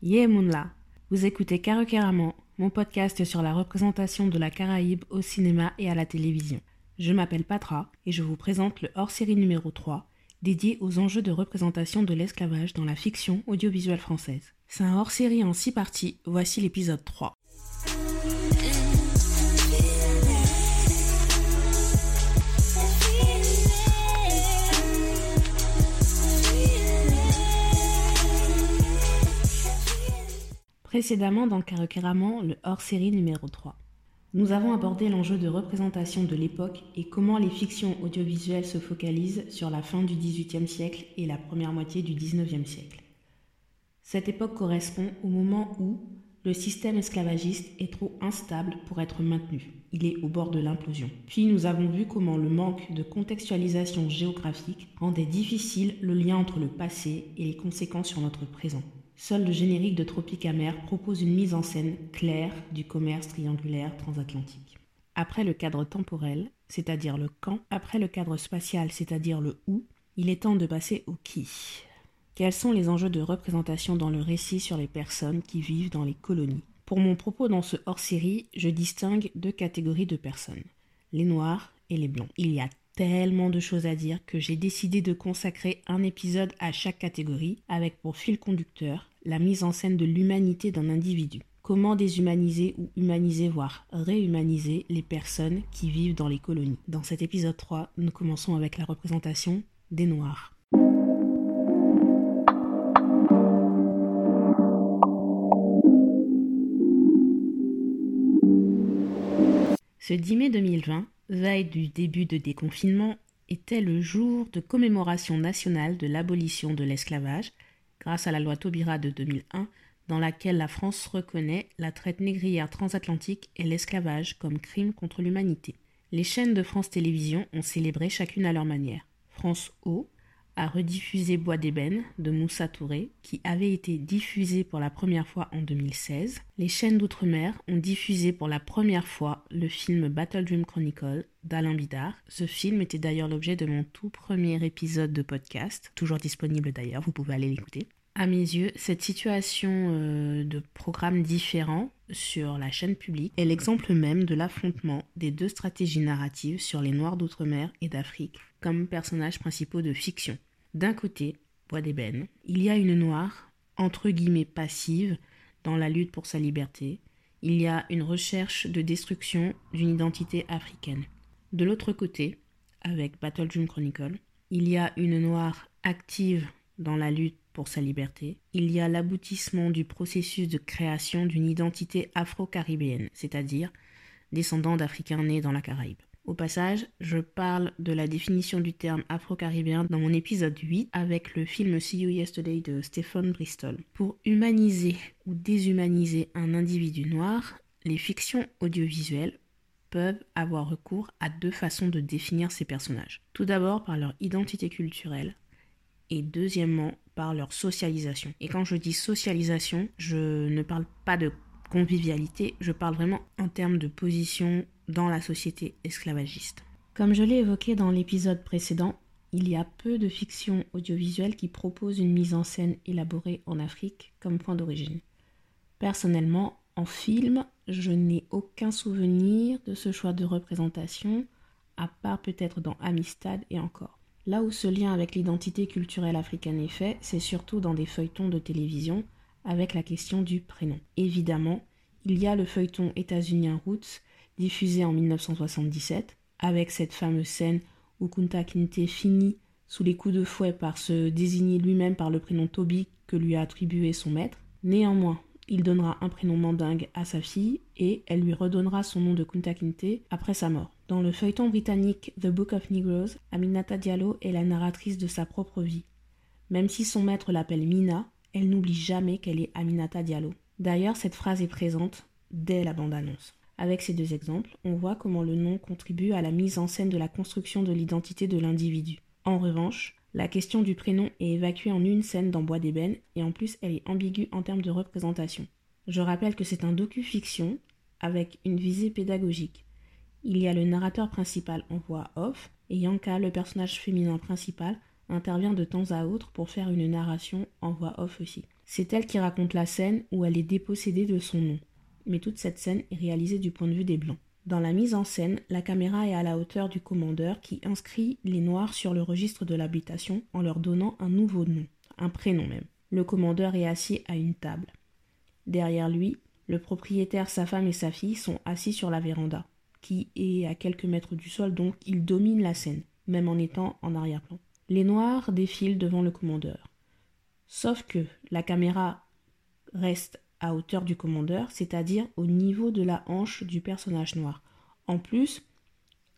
Yemunla, vous écoutez Karukeramon, mon podcast sur la représentation de la Caraïbe au cinéma et à la télévision. Je m'appelle Patra et je vous présente le hors-série numéro 3, dédié aux enjeux de représentation de l'esclavage dans la fiction audiovisuelle française. C'est un hors-série en six parties, voici l'épisode 3. Précédemment dans Karukeramon, le hors-série numéro 3. Nous avons abordé l'enjeu de représentation de l'époque et comment les fictions audiovisuelles se focalisent sur la fin du XVIIIe siècle et la première moitié du XIXe siècle. Cette époque correspond au moment où le système esclavagiste est trop instable pour être maintenu. Il est au bord de l'implosion. Puis nous avons vu comment le manque de contextualisation géographique rendait difficile le lien entre le passé et les conséquences sur notre présent. Seul le générique de Tropique Amer propose une mise en scène claire du commerce triangulaire transatlantique. Après le cadre temporel, c'est-à-dire le quand, après le cadre spatial, c'est-à-dire le où, il est temps de passer au qui. Quels sont les enjeux de représentation dans le récit sur les personnes qui vivent dans les colonies? Pour mon propos dans ce hors-série, je distingue deux catégories de personnes, les noirs et les blancs. Il y a tellement de choses à dire que j'ai décidé de consacrer un épisode à chaque catégorie avec pour fil conducteur la mise en scène de l'humanité d'un individu. Comment déshumaniser ou humaniser, voire réhumaniser les personnes qui vivent dans les colonies. Dans cet épisode 3, nous commençons avec la représentation des Noirs. Ce 10 mai 2020, veille du début de déconfinement, était le jour de commémoration nationale de l'abolition de l'esclavage, grâce à la loi Taubira de 2001, dans laquelle la France reconnaît la traite négrière transatlantique et l'esclavage comme crime contre l'humanité. Les chaînes de France Télévisions ont célébré chacune à leur manière. France O, a rediffusé Bois d'ébène de Moussa Touré, qui avait été diffusé pour la première fois en 2016. Les chaînes d'outre-mer ont diffusé pour la première fois le film Battle Dream Chronicle d'Alain Bidard. Ce film était d'ailleurs l'objet de mon tout premier épisode de podcast, toujours disponible d'ailleurs, vous pouvez aller l'écouter. À mes yeux, cette situation euh, de programmes différents sur la chaîne publique est l'exemple même de l'affrontement des deux stratégies narratives sur les Noirs d'outre-mer et d'Afrique comme personnages principaux de fiction. D'un côté, Bois d'ébène, il y a une noire, entre guillemets passive, dans la lutte pour sa liberté. Il y a une recherche de destruction d'une identité africaine. De l'autre côté, avec Battle Dream Chronicle, il y a une noire active dans la lutte pour sa liberté. Il y a l'aboutissement du processus de création d'une identité afro-caribéenne, c'est-à-dire descendant d'Africains nés dans la Caraïbe. Au passage, je parle de la définition du terme afro-caribéen dans mon épisode 8 avec le film See You Yesterday de Stephen Bristol. Pour humaniser ou déshumaniser un individu noir, les fictions audiovisuelles peuvent avoir recours à deux façons de définir ces personnages. Tout d'abord par leur identité culturelle et deuxièmement par leur socialisation. Et quand je dis socialisation, je ne parle pas de convivialité, je parle vraiment en termes de position dans la société esclavagiste. Comme je l'ai évoqué dans l'épisode précédent, il y a peu de fictions audiovisuelles qui proposent une mise en scène élaborée en Afrique comme point d'origine. Personnellement, en film, je n'ai aucun souvenir de ce choix de représentation, à part peut-être dans Amistad et encore. Là où ce lien avec l'identité culturelle africaine est fait, c'est surtout dans des feuilletons de télévision avec la question du prénom. Évidemment, il y a le feuilleton états-unien Roots diffusé en 1977, avec cette fameuse scène où Kunta Kinte finit sous les coups de fouet par se désigner lui-même par le prénom Toby que lui a attribué son maître. Néanmoins, il donnera un prénom mandingue à sa fille et elle lui redonnera son nom de Kunta Kinte après sa mort. Dans le feuilleton britannique The Book of Negroes, Aminata Diallo est la narratrice de sa propre vie. Même si son maître l'appelle Mina, elle n'oublie jamais qu'elle est Aminata Diallo. D'ailleurs, cette phrase est présente dès la bande-annonce. Avec ces deux exemples, on voit comment le nom contribue à la mise en scène de la construction de l'identité de l'individu. En revanche, la question du prénom est évacuée en une scène dans Bois d'ébène et en plus elle est ambiguë en termes de représentation. Je rappelle que c'est un docu-fiction avec une visée pédagogique. Il y a le narrateur principal en voix off et Yanka, le personnage féminin principal, intervient de temps à autre pour faire une narration en voix off aussi. C'est elle qui raconte la scène où elle est dépossédée de son nom. Mais toute cette scène est réalisée du point de vue des Blancs. Dans la mise en scène, la caméra est à la hauteur du commandeur qui inscrit les Noirs sur le registre de l'habitation en leur donnant un nouveau nom, un prénom même. Le commandeur est assis à une table. Derrière lui, le propriétaire, sa femme et sa fille sont assis sur la véranda, qui est à quelques mètres du sol, donc ils dominent la scène, même en étant en arrière-plan. Les Noirs défilent devant le commandeur. Sauf que la caméra reste à hauteur du commandeur, c'est-à-dire au niveau de la hanche du personnage noir. En plus,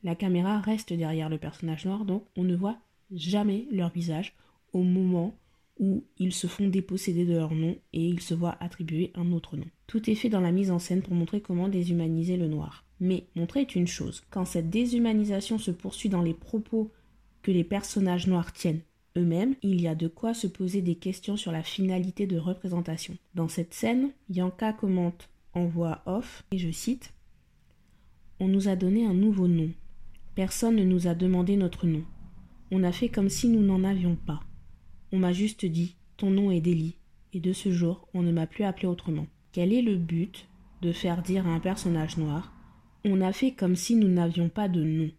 la caméra reste derrière le personnage noir, donc on ne voit jamais leur visage au moment où ils se font déposséder de leur nom et ils se voient attribuer un autre nom. Tout est fait dans la mise en scène pour montrer comment déshumaniser le noir. Mais montrer est une chose. Quand cette déshumanisation se poursuit dans les propos que les personnages noirs tiennent eux-mêmes, il y a de quoi se poser des questions sur la finalité de représentation. Dans cette scène, Yanka commente en voix off, et je cite On nous a donné un nouveau nom. Personne ne nous a demandé notre nom. On a fait comme si nous n'en avions pas. On m'a juste dit Ton nom est Délie, et de ce jour, on ne m'a plus appelé autrement. Quel est le but de faire dire à un personnage noir On a fait comme si nous n'avions pas de nom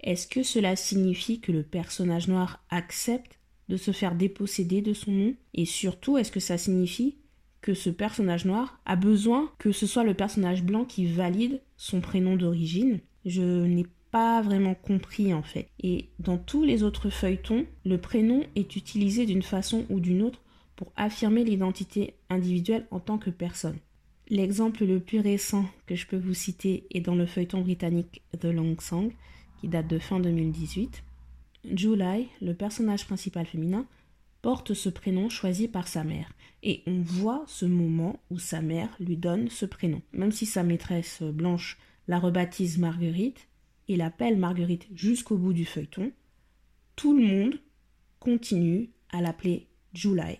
est-ce que cela signifie que le personnage noir accepte de se faire déposséder de son nom? Et surtout, est-ce que ça signifie que ce personnage noir a besoin que ce soit le personnage blanc qui valide son prénom d'origine? Je n'ai pas vraiment compris en fait. Et dans tous les autres feuilletons, le prénom est utilisé d'une façon ou d'une autre pour affirmer l'identité individuelle en tant que personne. L'exemple le plus récent que je peux vous citer est dans le feuilleton britannique The Long Song, qui date de fin 2018. July, le personnage principal féminin, porte ce prénom choisi par sa mère. Et on voit ce moment où sa mère lui donne ce prénom. Même si sa maîtresse blanche la rebaptise Marguerite et l'appelle Marguerite jusqu'au bout du feuilleton, tout le monde continue à l'appeler July.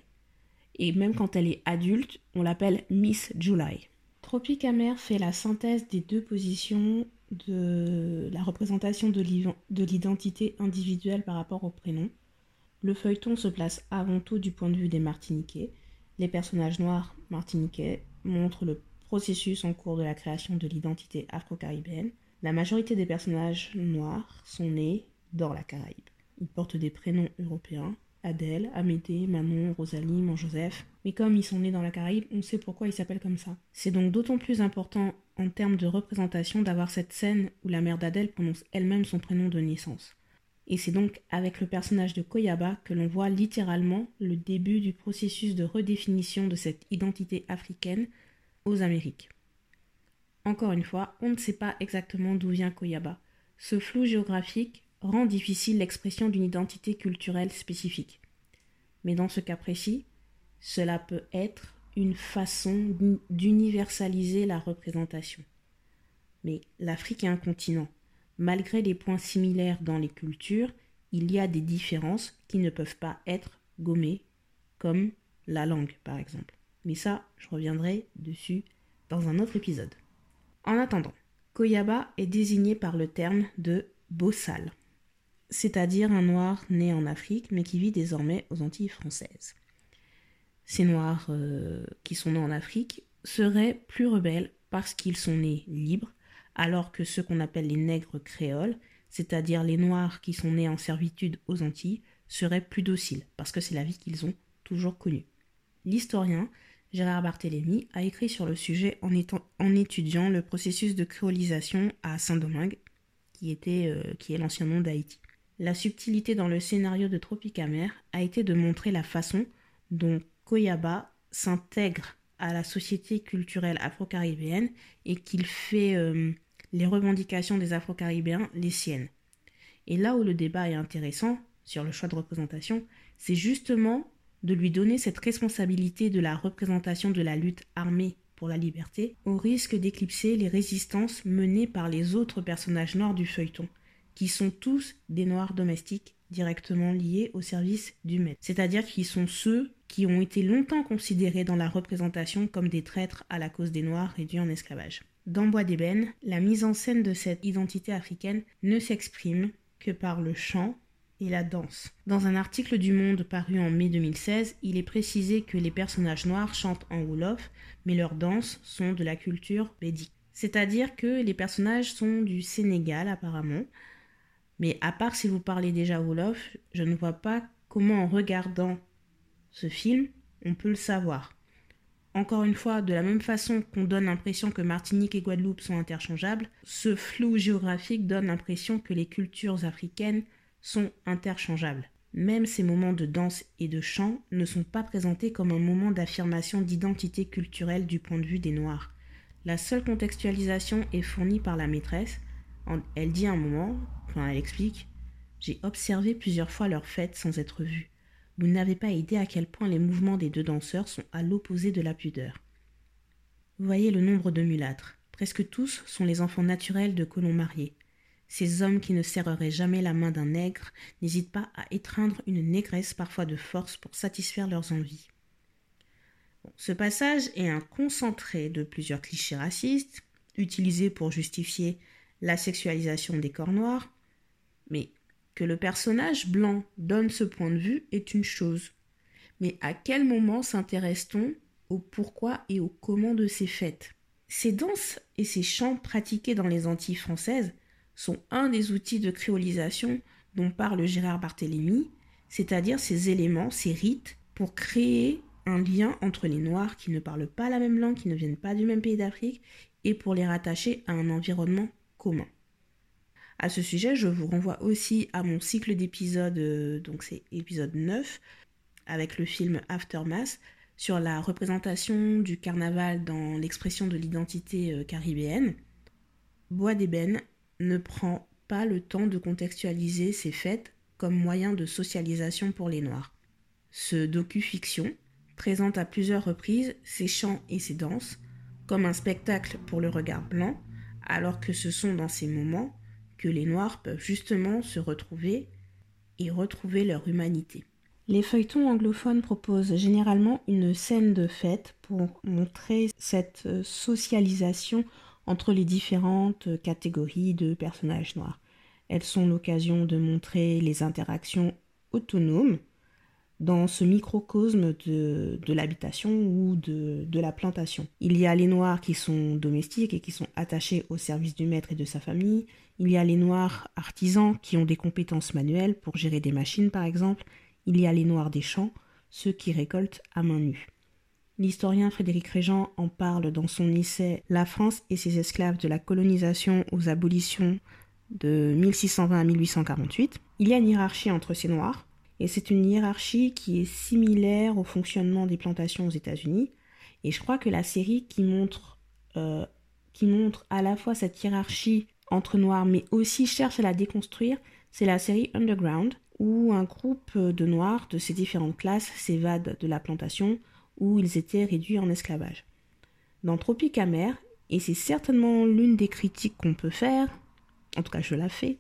Et même quand elle est adulte, on l'appelle Miss July. Tropic Amer fait la synthèse des deux positions de la représentation de l'identité individuelle par rapport au prénom. Le feuilleton se place avant tout du point de vue des Martiniquais. Les personnages noirs martiniquais montrent le processus en cours de la création de l'identité afro-caribéenne. La majorité des personnages noirs sont nés dans la Caraïbe. Ils portent des prénoms européens, Adèle, Amédée, Manon, Rosalie, Mon-Joseph. Mais comme ils sont nés dans la Caraïbe, on sait pourquoi ils s'appellent comme ça. C'est donc d'autant plus important en termes de représentation d'avoir cette scène où la mère d'Adèle prononce elle-même son prénom de naissance. Et c'est donc avec le personnage de Koyaba que l'on voit littéralement le début du processus de redéfinition de cette identité africaine aux Amériques. Encore une fois, on ne sait pas exactement d'où vient Koyaba. Ce flou géographique rend difficile l'expression d'une identité culturelle spécifique. Mais dans ce cas précis, cela peut être une façon d'universaliser la représentation. Mais l'Afrique est un continent. Malgré les points similaires dans les cultures, il y a des différences qui ne peuvent pas être gommées, comme la langue par exemple. Mais ça, je reviendrai dessus dans un autre épisode. En attendant, Koyaba est désigné par le terme de bossal c'est-à-dire un noir né en Afrique mais qui vit désormais aux Antilles françaises. Ces noirs euh, qui sont nés en Afrique seraient plus rebelles parce qu'ils sont nés libres, alors que ceux qu'on appelle les nègres créoles, c'est-à-dire les noirs qui sont nés en servitude aux Antilles, seraient plus dociles parce que c'est la vie qu'ils ont toujours connue. L'historien Gérard Barthélemy a écrit sur le sujet en, en étudiant le processus de créolisation à Saint-Domingue, qui, était, euh, qui est l'ancien nom d'Haïti. La subtilité dans le scénario de Tropicamer a été de montrer la façon dont Koyaba s'intègre à la société culturelle afro-caribéenne et qu'il fait euh, les revendications des afro-caribéens les siennes. Et là où le débat est intéressant sur le choix de représentation, c'est justement de lui donner cette responsabilité de la représentation de la lutte armée pour la liberté, au risque d'éclipser les résistances menées par les autres personnages noirs du feuilleton, qui sont tous des noirs domestiques directement liés au service du maître. C'est-à-dire qu'ils sont ceux qui ont été longtemps considérés dans la représentation comme des traîtres à la cause des noirs réduits en esclavage. Dans Bois d'ébène, la mise en scène de cette identité africaine ne s'exprime que par le chant, et la danse. Dans un article du Monde paru en mai 2016, il est précisé que les personnages noirs chantent en Wolof, mais leurs danses sont de la culture védique. C'est-à-dire que les personnages sont du Sénégal apparemment. Mais à part si vous parlez déjà Wolof, je ne vois pas comment en regardant ce film, on peut le savoir. Encore une fois, de la même façon qu'on donne l'impression que Martinique et Guadeloupe sont interchangeables, ce flou géographique donne l'impression que les cultures africaines sont interchangeables. Même ces moments de danse et de chant ne sont pas présentés comme un moment d'affirmation d'identité culturelle du point de vue des Noirs. La seule contextualisation est fournie par la maîtresse. Elle dit un moment, quand elle explique J'ai observé plusieurs fois leur fête sans être vue. Vous n'avez pas idée à quel point les mouvements des deux danseurs sont à l'opposé de la pudeur. Voyez le nombre de mulâtres. Presque tous sont les enfants naturels de colons mariés. Ces hommes qui ne serreraient jamais la main d'un nègre n'hésitent pas à étreindre une négresse parfois de force pour satisfaire leurs envies. ce passage est un concentré de plusieurs clichés racistes, utilisés pour justifier la sexualisation des corps noirs, mais que le personnage blanc donne ce point de vue est une chose. Mais à quel moment s'intéresse-t-on au pourquoi et au comment de ces fêtes? Ces danses et ces chants pratiqués dans les Antilles françaises sont un des outils de créolisation dont parle Gérard Barthélemy, c'est-à-dire ces éléments, ces rites, pour créer un lien entre les Noirs qui ne parlent pas la même langue, qui ne viennent pas du même pays d'Afrique, et pour les rattacher à un environnement À ce sujet, je vous renvoie aussi à mon cycle d'épisodes, euh, donc c'est épisode 9, avec le film Aftermath, sur la représentation du carnaval dans l'expression de l'identité euh, caribéenne. Bois d'ébène ne prend pas le temps de contextualiser ces fêtes comme moyen de socialisation pour les Noirs. Ce docu-fiction présente à plusieurs reprises ces chants et ces danses comme un spectacle pour le regard blanc, alors que ce sont dans ces moments que les Noirs peuvent justement se retrouver et retrouver leur humanité. Les feuilletons anglophones proposent généralement une scène de fête pour montrer cette socialisation entre les différentes catégories de personnages noirs. Elles sont l'occasion de montrer les interactions autonomes dans ce microcosme de, l'habitation ou de, de, la plantation. Il y a les noirs qui sont domestiques et qui sont attachés au service du maître et de sa famille. Il y a les noirs artisans qui ont des compétences manuelles pour gérer des machines par exemple. Il y a les noirs des champs, ceux qui récoltent à main nue. L'historien Frédéric Régent en parle dans son essai La France et ses esclaves de la colonisation aux abolitions de 1620 à 1848. Il y a une hiérarchie entre ces noirs, et c'est une hiérarchie qui est similaire au fonctionnement des plantations aux États-Unis. Et je crois que la série qui montre, euh, qui montre à la fois cette hiérarchie entre noirs, mais aussi cherche à la déconstruire, c'est la série Underground, où un groupe de noirs de ces différentes classes s'évade de la plantation, où ils étaient réduits en esclavage. Dans Tropique amer, et c'est certainement l'une des critiques qu'on peut faire, en tout cas je la fais,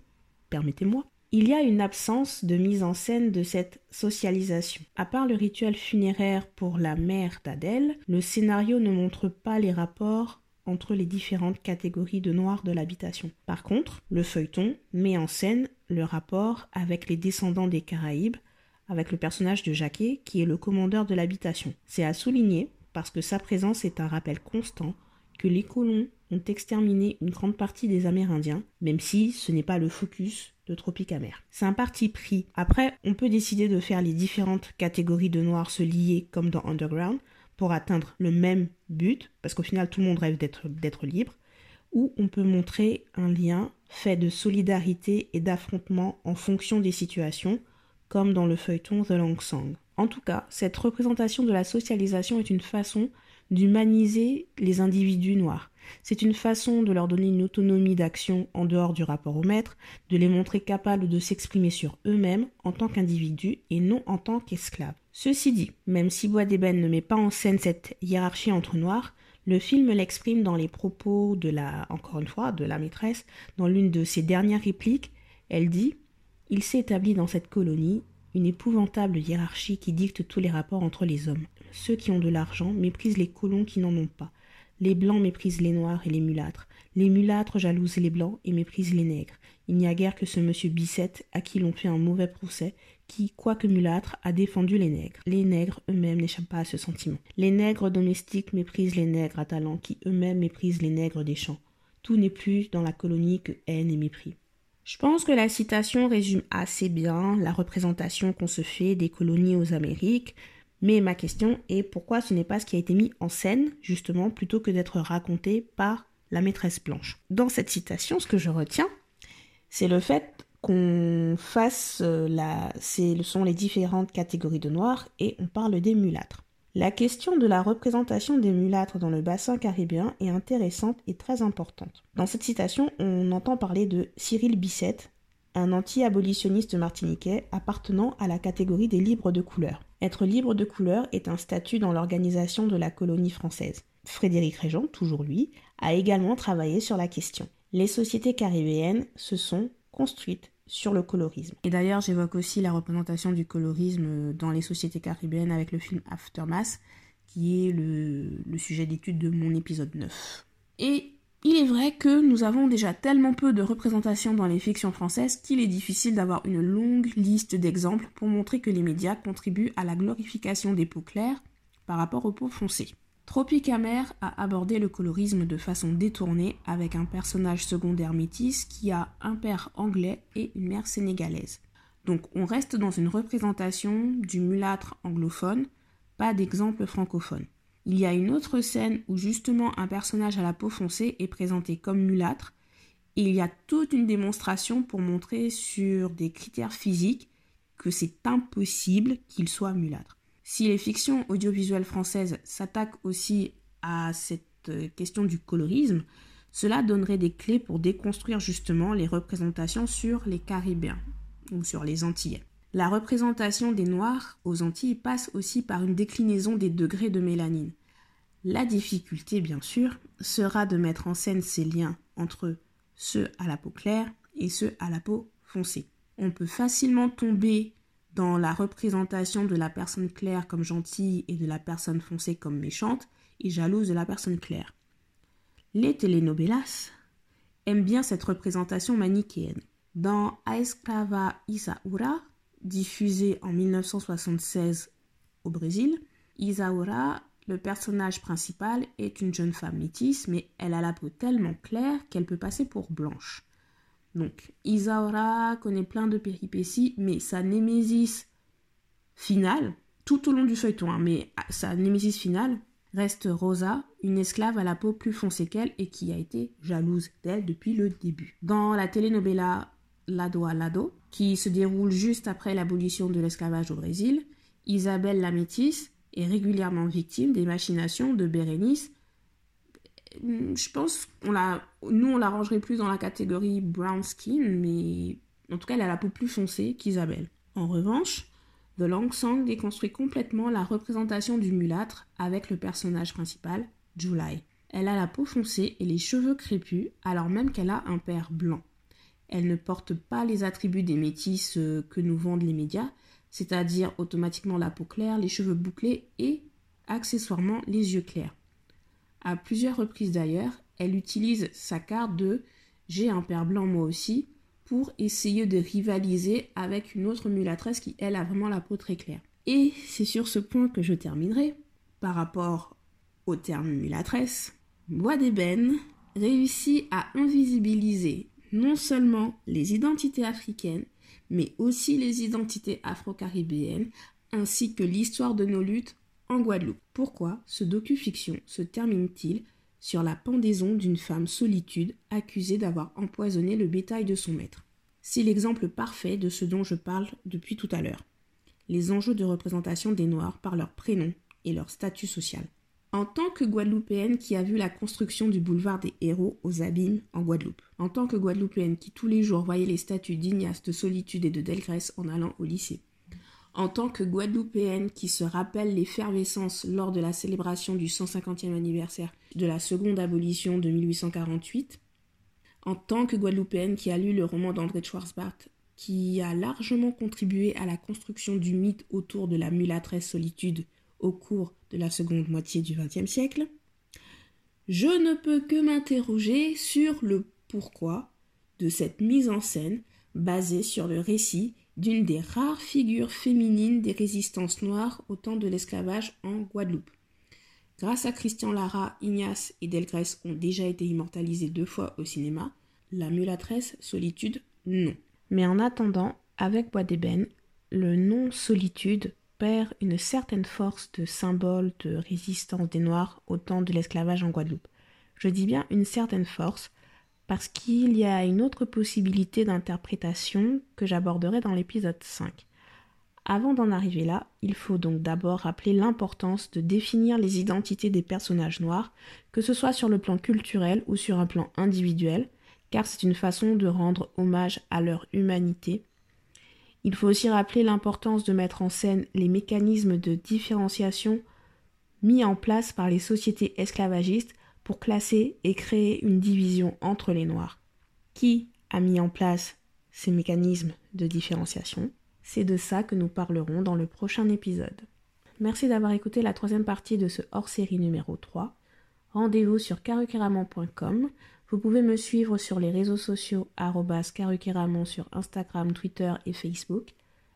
permettez-moi, il y a une absence de mise en scène de cette socialisation. À part le rituel funéraire pour la mère d'Adèle, le scénario ne montre pas les rapports entre les différentes catégories de noirs de l'habitation. Par contre, le feuilleton met en scène le rapport avec les descendants des Caraïbes, avec le personnage de Jacquet qui est le commandeur de l'habitation. C'est à souligner parce que sa présence est un rappel constant que les colons ont exterminé une grande partie des Amérindiens, même si ce n'est pas le focus de Tropique Amer. C'est un parti pris. Après, on peut décider de faire les différentes catégories de noirs se lier comme dans Underground pour atteindre le même but, parce qu'au final tout le monde rêve d'être libre, ou on peut montrer un lien fait de solidarité et d'affrontement en fonction des situations, comme dans le feuilleton The Long Song. En tout cas, cette représentation de la socialisation est une façon d'humaniser les individus noirs. C'est une façon de leur donner une autonomie d'action en dehors du rapport au maître, de les montrer capables de s'exprimer sur eux-mêmes en tant qu'individus et non en tant qu'esclaves. Ceci dit, même si Bois d'ébène ne met pas en scène cette hiérarchie entre noirs, le film l'exprime dans les propos de la, encore une fois, de la maîtresse, dans l'une de ses dernières répliques, elle dit Il s'est établi dans cette colonie une épouvantable hiérarchie qui dicte tous les rapports entre les hommes. Ceux qui ont de l'argent méprisent les colons qui n'en ont pas. Les blancs méprisent les noirs et les mulâtres. Les mulâtres jalousent les blancs et méprisent les nègres. Il n'y a guère que ce monsieur Bicette à qui l'on fait un mauvais procès, qui, quoique mulâtre, a défendu les nègres. Les nègres eux-mêmes n'échappent pas à ce sentiment. Les nègres domestiques méprisent les nègres à talent, qui eux-mêmes méprisent les nègres des champs. Tout n'est plus dans la colonie que haine et mépris. Je pense que la citation résume assez bien la représentation qu'on se fait des colonies aux Amériques, mais ma question est pourquoi ce n'est pas ce qui a été mis en scène, justement, plutôt que d'être raconté par la maîtresse blanche? Dans cette citation, ce que je retiens, c'est le fait qu'on fasse euh, la, ce sont les différentes catégories de noirs et on parle des mulâtres. La question de la représentation des mulâtres dans le bassin caribéen est intéressante et très importante. Dans cette citation, on entend parler de Cyril Bissette, un anti-abolitionniste martiniquais appartenant à la catégorie des libres de couleur. Être libre de couleur est un statut dans l'organisation de la colonie française. Frédéric Régent, toujours lui, a également travaillé sur la question. Les sociétés caribéennes se sont construites sur le colorisme. Et d'ailleurs, j'évoque aussi la représentation du colorisme dans les sociétés caribéennes avec le film Aftermath, qui est le, sujet d'étude de mon épisode 9. Et il est vrai que nous avons déjà tellement peu de représentations dans les fictions françaises qu'il est difficile d'avoir une longue liste d'exemples pour montrer que les médias contribuent à la glorification des peaux claires par rapport aux peaux foncées. Tropique amer a abordé le colorisme de façon détournée avec un personnage secondaire métis qui a un père anglais et une mère sénégalaise. Donc on reste dans une représentation du mulâtre anglophone, pas d'exemple francophone. Il y a une autre scène où justement un personnage à la peau foncée est présenté comme mulâtre et il y a toute une démonstration pour montrer sur des critères physiques que c'est impossible qu'il soit mulâtre. Si les fictions audiovisuelles françaises s'attaquent aussi à cette question du colorisme, cela donnerait des clés pour déconstruire justement les représentations sur les Caribéens ou sur les Antillais. La représentation des Noirs aux Antilles passe aussi par une déclinaison des degrés de mélanine. La difficulté, bien sûr, sera de mettre en scène ces liens entre ceux à la peau claire et ceux à la peau foncée. On peut facilement tomber dans la représentation de la personne claire comme gentille et de la personne foncée comme méchante et jalouse de la personne claire. Les telenovelas aiment bien cette représentation manichéenne. Dans Aescrava Isaura, diffusé en 1976 au Brésil, Isaura, le personnage principal, est une jeune femme métisse, mais elle a la peau tellement claire qu'elle peut passer pour blanche. Donc, Isaura connaît plein de péripéties, mais sa némésis finale, tout au long du feuilleton, hein, mais sa némésis finale reste Rosa, une esclave à la peau plus foncée qu'elle et qui a été jalouse d'elle depuis le début. Dans la telenovela Lado a Lado, qui se déroule juste après l'abolition de l'esclavage au Brésil, Isabelle la est régulièrement victime des machinations de Bérénice Mm, je pense qu'on la, nous on la rangerait plus dans la catégorie brown skin, mais en tout cas elle a la peau plus foncée qu'Isabelle. En revanche, The Long Song déconstruit complètement la représentation du mulâtre avec le personnage principal, July. Elle a la peau foncée et les cheveux crépus alors même qu'elle a un père blanc. Elle ne porte pas les attributs des métis euh, que nous vendent les médias, c'est-à-dire automatiquement la peau claire, les cheveux bouclés et accessoirement les yeux clairs. À plusieurs reprises d'ailleurs, elle utilise sa carte de j'ai un père blanc moi aussi pour essayer de rivaliser avec une autre mulâtresse qui, elle, a vraiment la peau très claire. Et c'est sur ce point que je terminerai. Par rapport au terme mulâtresse, Bois d'ébène réussit à invisibiliser non seulement les identités africaines, mais aussi les identités afro-caribéennes, ainsi que l'histoire de nos luttes en Guadeloupe. Pourquoi ce docu-fiction se termine-t-il sur la pendaison d'une femme solitude accusée d'avoir empoisonné le bétail de son maître? C'est l'exemple parfait de ce dont je parle depuis tout à l'heure. Les enjeux de représentation des Noirs par leur prénom et leur statut social. En tant que Guadeloupéenne qui a vu la construction du boulevard des héros aux Abîmes en Guadeloupe, en tant que Guadeloupéenne qui tous les jours voyait les statues d'Ignace, de Solitude et de Delgrès en allant au lycée, en tant que Guadeloupéenne qui se rappelle l'effervescence lors de la célébration du 150e anniversaire de la seconde abolition de 1848, en tant que Guadeloupéenne qui a lu le roman d'André Schwarzbart, qui a largement contribué à la construction du mythe autour de la mulâtresse solitude au cours de la seconde moitié du XXe siècle, je ne peux que m'interroger sur le pourquoi de cette mise en scène basée sur le récit d'une des rares figures féminines des résistances noires au temps de l'esclavage en Guadeloupe. Grâce à Christian Lara, Ignace et Delgrès ont déjà été immortalisés deux fois au cinéma. La mulâtresse Solitude, non. Mais en attendant, avec Bois d'ébène, le nom Solitude une certaine force de symbole de résistance des Noirs au temps de l'esclavage en Guadeloupe. Je dis bien une certaine force, parce qu'il y a une autre possibilité d'interprétation que j'aborderai dans l'épisode 5. Avant d'en arriver là, il faut donc d'abord rappeler l'importance de définir les identités des personnages noirs, que ce soit sur le plan culturel ou sur un plan individuel, car c'est une façon de rendre hommage à leur humanité. Il faut aussi rappeler l'importance de mettre en scène les mécanismes de différenciation mis en place par les sociétés esclavagistes pour classer et créer une division entre les Noirs. Qui a mis en place ces mécanismes de différenciation? C'est de ça que nous parlerons dans le prochain épisode. Merci d'avoir écouté la troisième partie de ce hors-série numéro 3. Rendez-vous sur carucaraman.com. Vous pouvez me suivre sur les réseaux sociaux carucaraman sur Instagram, Twitter et Facebook.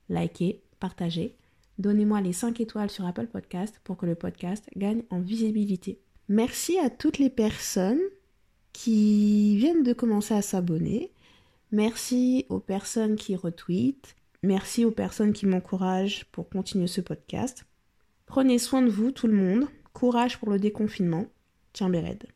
Likez, partagez. Donnez-moi les 5 étoiles sur Apple Podcast pour que le podcast gagne en visibilité. Merci à toutes les personnes qui viennent de commencer à s'abonner. Merci aux personnes qui retweetent. Merci aux personnes qui m'encouragent pour continuer ce podcast. Prenez soin de vous, tout le monde. Courage pour le déconfinement. Tiens, Béred.